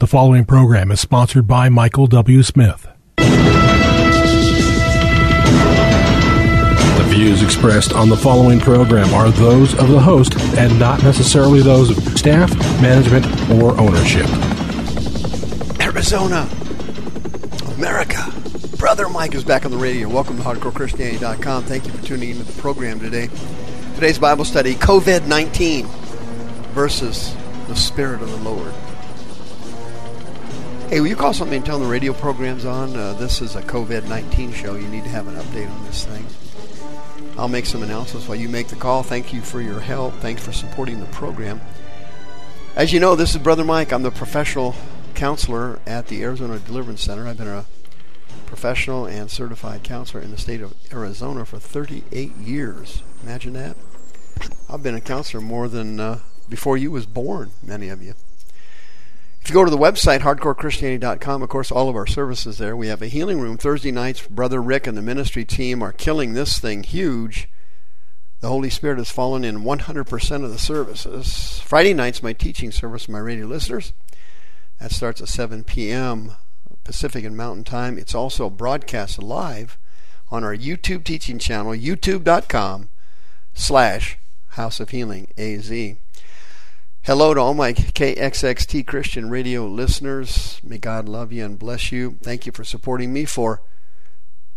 The following program is sponsored by Michael W. Smith. The views expressed on the following program are those of the host and not necessarily those of staff, management, or ownership. Arizona, America. Brother Mike is back on the radio. Welcome to HardcoreChristianity.com. Thank you for tuning into the program today. Today's Bible study COVID 19 versus the Spirit of the Lord. Hey, will you call something and tell them the radio program's on? Uh, this is a COVID 19 show. You need to have an update on this thing. I'll make some announcements while you make the call. Thank you for your help. Thanks for supporting the program. As you know, this is Brother Mike. I'm the professional counselor at the Arizona Deliverance Center. I've been a professional and certified counselor in the state of Arizona for 38 years. Imagine that. I've been a counselor more than uh, before you was born, many of you. If you go to the website, hardcorechristianity.com, of course, all of our services there. We have a healing room. Thursday nights, Brother Rick and the ministry team are killing this thing huge. The Holy Spirit has fallen in 100% of the services. Friday nights, my teaching service, for my radio listeners. That starts at 7 p.m. Pacific and Mountain Time. It's also broadcast live on our YouTube teaching channel, youtube.com slash House of Healing AZ. Hello to all my KXXT Christian radio listeners. May God love you and bless you. Thank you for supporting me for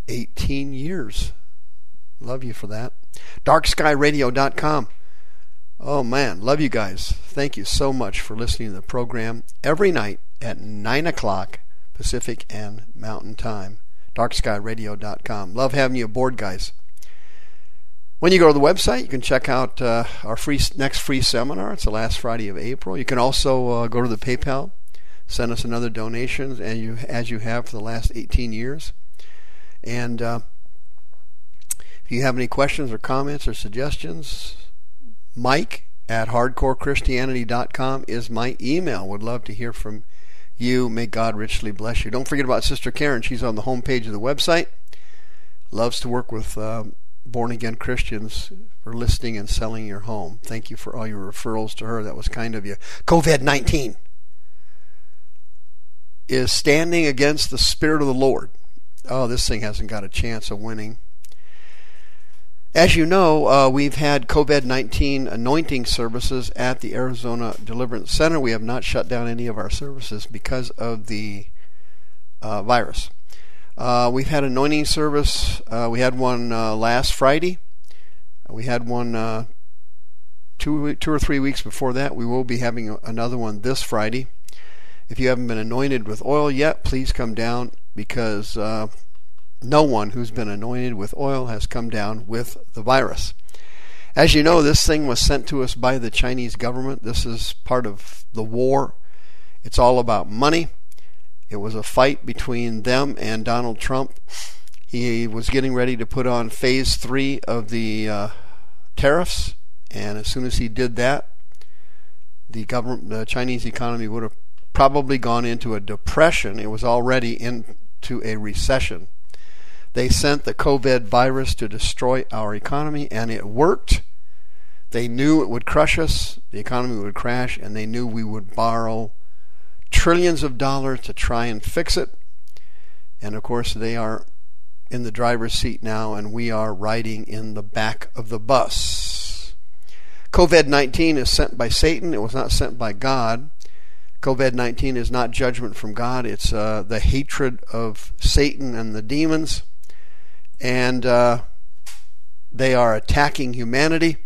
18 years. Love you for that. DarkSkyRadio.com. Oh man, love you guys. Thank you so much for listening to the program every night at 9 o'clock Pacific and Mountain Time. DarkSkyRadio.com. Love having you aboard, guys. When you go to the website, you can check out uh, our free next free seminar. It's the last Friday of April. You can also uh, go to the PayPal, send us another donation, and you as you have for the last 18 years. And uh, if you have any questions or comments or suggestions, Mike at hardcorechristianity.com is my email. Would love to hear from you. May God richly bless you. Don't forget about Sister Karen. She's on the home page of the website. Loves to work with uh, born again Christians for listing and selling your home. Thank you for all your referrals to her. That was kind of you. COVID 19 is standing against the Spirit of the Lord. Oh, this thing hasn't got a chance of winning. As you know, uh, we've had COVID 19 anointing services at the Arizona Deliverance Center. We have not shut down any of our services because of the uh, virus. Uh, we've had anointing service. Uh, we had one uh, last Friday. We had one uh, two two or three weeks before that. We will be having another one this Friday. If you haven't been anointed with oil yet, please come down because uh, no one who's been anointed with oil has come down with the virus. As you know, this thing was sent to us by the Chinese government. This is part of the war. It's all about money. It was a fight between them and Donald Trump. He was getting ready to put on phase three of the uh, tariffs, and as soon as he did that, the government, the Chinese economy would have probably gone into a depression. It was already into a recession. They sent the COVID virus to destroy our economy, and it worked. They knew it would crush us, the economy would crash, and they knew we would borrow trillions of dollars to try and fix it. And of course, they are in the driver's seat now, and we are riding in the back of the bus. COVID 19 is sent by Satan, it was not sent by God. COVID 19 is not judgment from God, it's uh, the hatred of Satan and the demons. And uh, they are attacking humanity.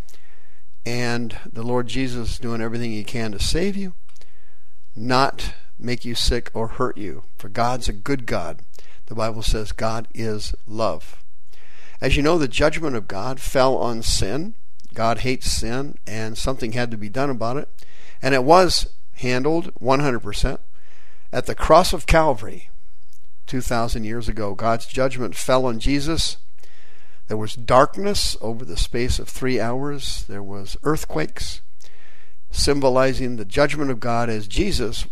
And the Lord Jesus is doing everything he can to save you not make you sick or hurt you. For God's a good God. The Bible says God is love. As you know, the judgment of God fell on sin. God hates sin, and something had to be done about it. And it was handled 100% at the cross of Calvary 2,000 years ago. God's judgment fell on Jesus. There was darkness over the space of three hours. There was earthquakes symbolizing the judgment of God as Jesus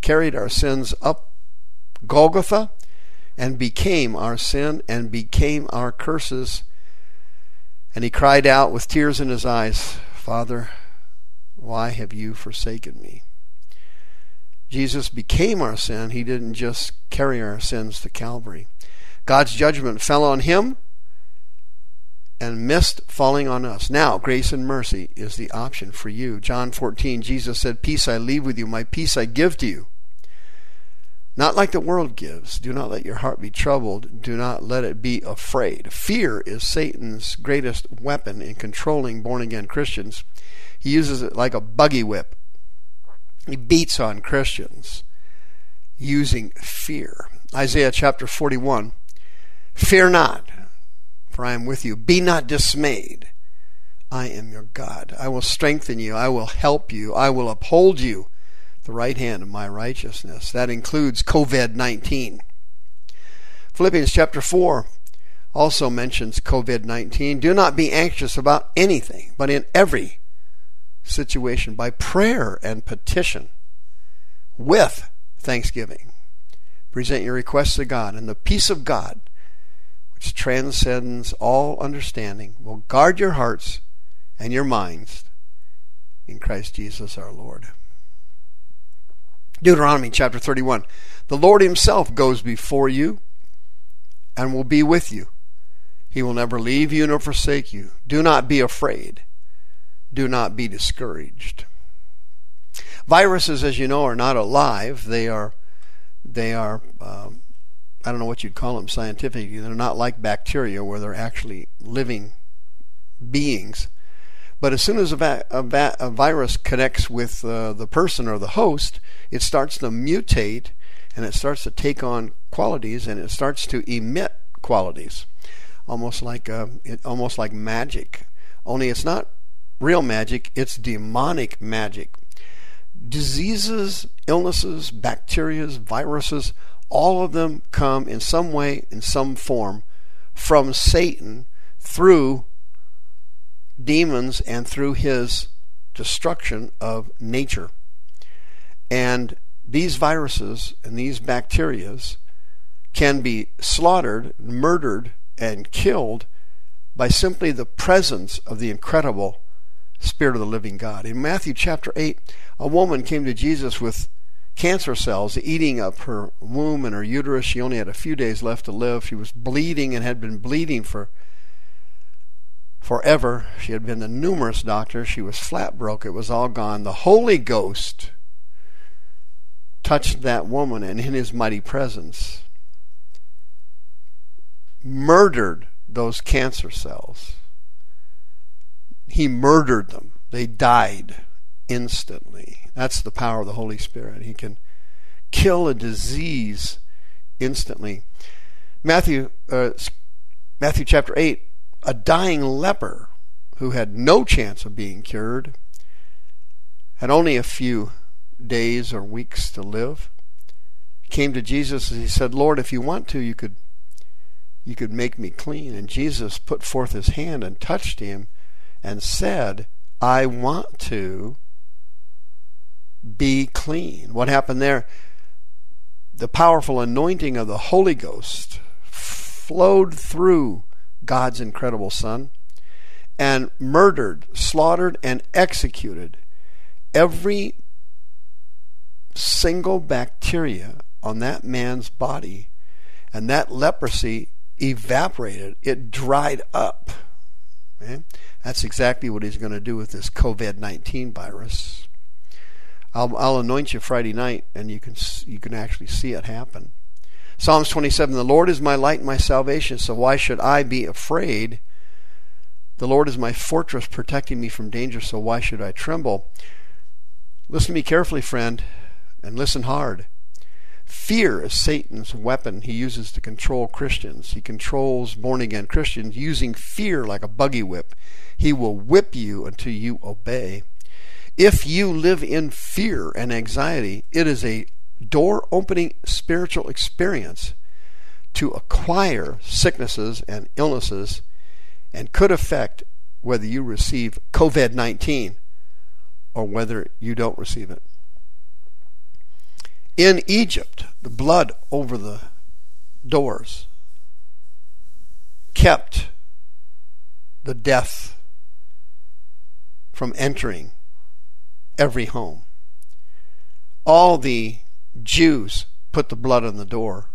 carried our sins up Golgotha and became our sin and became our curses. And he cried out with tears in his eyes, Father, why have you forsaken me? Jesus became our sin. He didn't just carry our sins to Calvary. God's judgment fell on him and missed falling on us. Now, grace and mercy is the option for you. John 14, Jesus said, Peace I leave with you, my peace I give to you. Not like the world gives. Do not let your heart be troubled. Do not let it be afraid. Fear is Satan's greatest weapon in controlling born again Christians. He uses it like a buggy whip. He beats on Christians using fear. Isaiah chapter 41 Fear not, for I am with you. Be not dismayed. I am your God. I will strengthen you. I will help you. I will uphold you the right hand of my righteousness. That includes COVID 19. Philippians chapter 4 also mentions COVID 19. Do not be anxious about anything, but in every situation, by prayer and petition, with thanksgiving, present your requests to God, and the peace of God which transcends all understanding, will guard your hearts and your minds in Christ Jesus our Lord. Deuteronomy chapter 31. The Lord Himself goes before you and will be with you. He will never leave you nor forsake you. Do not be afraid. Do not be discouraged. Viruses, as you know, are not alive. They are, they are um, I don't know what you'd call them scientifically. They're not like bacteria where they're actually living beings. But as soon as a, va- a, va- a virus connects with uh, the person or the host, it starts to mutate and it starts to take on qualities and it starts to emit qualities, almost like uh, it, almost like magic. Only it's not real magic; it's demonic magic. Diseases, illnesses, bacterias, viruses all of them come in some way, in some form, from Satan through demons and through his destruction of nature. And these viruses and these bacterias can be slaughtered, murdered, and killed by simply the presence of the incredible Spirit of the living God. In Matthew chapter 8, a woman came to Jesus with cancer cells eating up her womb and her uterus. She only had a few days left to live. She was bleeding and had been bleeding for forever. She had been to numerous doctors. She was flat broke. It was all gone. The Holy Ghost touched that woman and in his mighty presence murdered those cancer cells. He murdered them. They died instantly. That's the power of the Holy Spirit. He can kill a disease instantly. Matthew, uh, Matthew chapter 8, a dying leper who had no chance of being cured, had only a few days or weeks to live, came to Jesus and he said, Lord, if you want to, you could you could make me clean. And Jesus put forth his hand and touched him and said, I want to be clean. What happened there? The powerful anointing of the Holy Ghost flowed through God's incredible Son and murdered, slaughtered, and executed every single bacteria on that man's body, and that leprosy evaporated. It dried up. Okay? That's exactly what he's going to do with this COVID 19 virus. I'll, I'll anoint you Friday night, and you can you can actually see it happen. Psalms 27: The Lord is my light and my salvation, so why should I be afraid? The Lord is my fortress, protecting me from danger, so why should I tremble? Listen to me carefully, friend, and listen hard. Fear is Satan's weapon he uses to control Christians. He controls born again Christians using fear like a buggy whip. He will whip you until you obey. If you live in fear and anxiety, it is a door opening spiritual experience to acquire sicknesses and illnesses and could affect whether you receive COVID 19 or whether you don't receive it. In Egypt, the blood over the doors kept the death from entering every home. all the Jews put the blood on the door,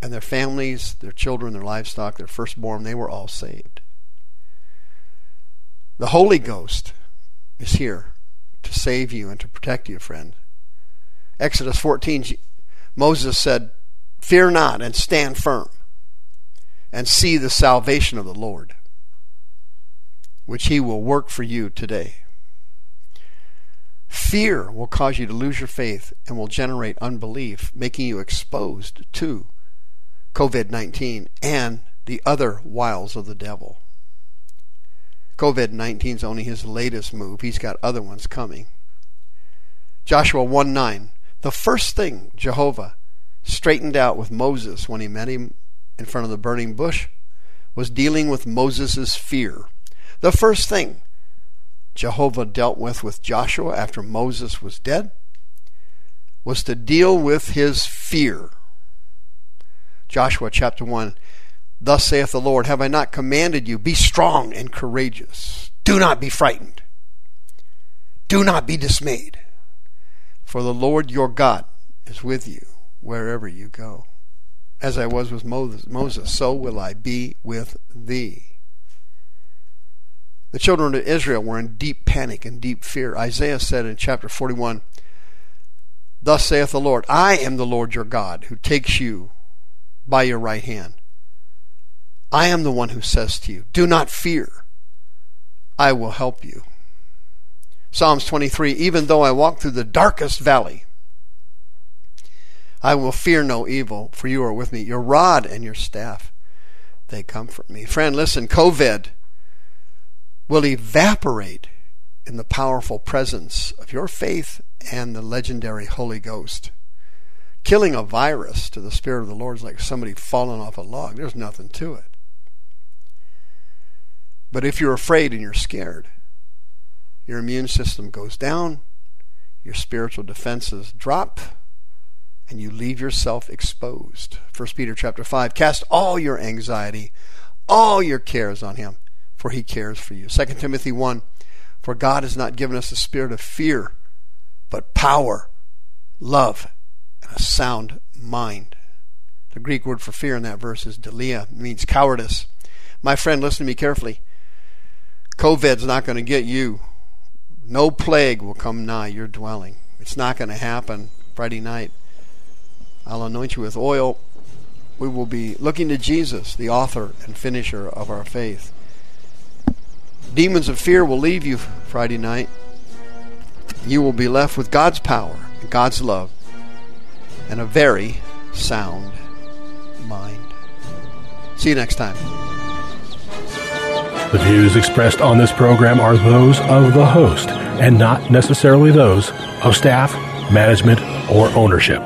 and their families, their children, their livestock, their firstborn, they were all saved. The Holy Ghost is here to save you and to protect you, friend. Exodus 14, Moses said, Fear not and stand firm and see the salvation of the Lord, which he will work for you today. Fear will cause you to lose your faith and will generate unbelief, making you exposed to COVID 19 and the other wiles of the devil. COVID 19 is only his latest move, he's got other ones coming. Joshua 1 9. The first thing Jehovah straightened out with Moses when he met him in front of the burning bush was dealing with Moses' fear. The first thing Jehovah dealt with with Joshua after Moses was dead was to deal with his fear. Joshua chapter 1 Thus saith the Lord, Have I not commanded you, be strong and courageous? Do not be frightened. Do not be dismayed. For the Lord your God is with you wherever you go. As I was with Moses, so will I be with thee. The children of Israel were in deep panic and deep fear. Isaiah said in chapter 41, Thus saith the Lord, I am the Lord your God, who takes you by your right hand. I am the one who says to you, Do not fear, I will help you. Psalms 23 Even though I walk through the darkest valley, I will fear no evil, for you are with me. Your rod and your staff, they comfort me. Friend, listen, COVID will evaporate in the powerful presence of your faith and the legendary Holy Ghost. Killing a virus to the Spirit of the Lord is like somebody falling off a log. There's nothing to it. But if you're afraid and you're scared, your immune system goes down, your spiritual defenses drop, and you leave yourself exposed. 1 Peter chapter 5 cast all your anxiety, all your cares on him, for he cares for you. 2 Timothy 1 For God has not given us a spirit of fear, but power, love, and a sound mind. The Greek word for fear in that verse is deilia, means cowardice. My friend, listen to me carefully. COVID's not going to get you. No plague will come nigh your dwelling. It's not going to happen Friday night. I'll anoint you with oil. We will be looking to Jesus, the author and finisher of our faith. Demons of fear will leave you Friday night. You will be left with God's power and God's love and a very sound mind. See you next time. The views expressed on this program are those of the host and not necessarily those of staff, management, or ownership.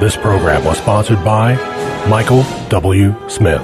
This program was sponsored by Michael W. Smith.